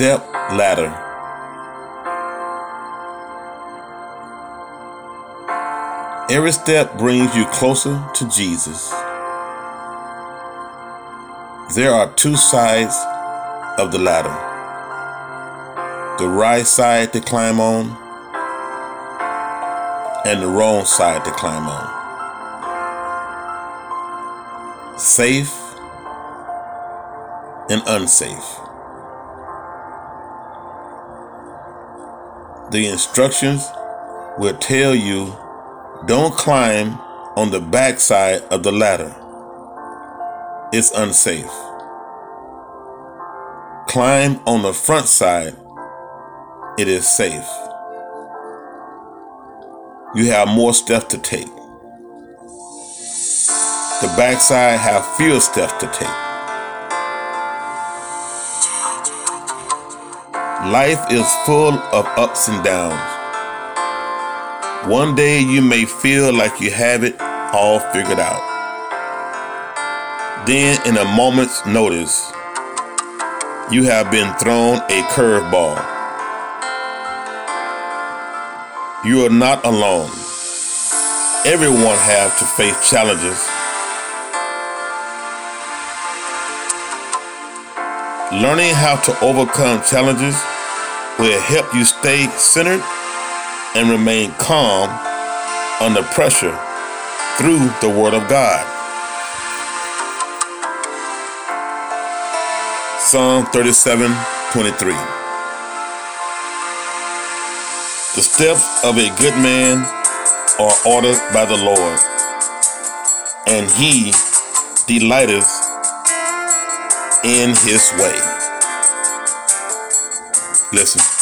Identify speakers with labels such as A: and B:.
A: step ladder. Every step brings you closer to Jesus. There are two sides of the ladder the right side to climb on, and the wrong side to climb on. Safe and unsafe. The instructions will tell you don't climb on the back side of the ladder. It's unsafe. Climb on the front side. It is safe. You have more steps to take. The backside have fewer steps to take. Life is full of ups and downs. One day you may feel like you have it all figured out. Then, in a moment's notice, you have been thrown a curveball. You are not alone. Everyone has to face challenges. Learning how to overcome challenges will help you stay centered and remain calm under pressure through the Word of God. Psalm 37 23. The steps of a good man are ordered by the Lord, and he delighteth in his way. Listen.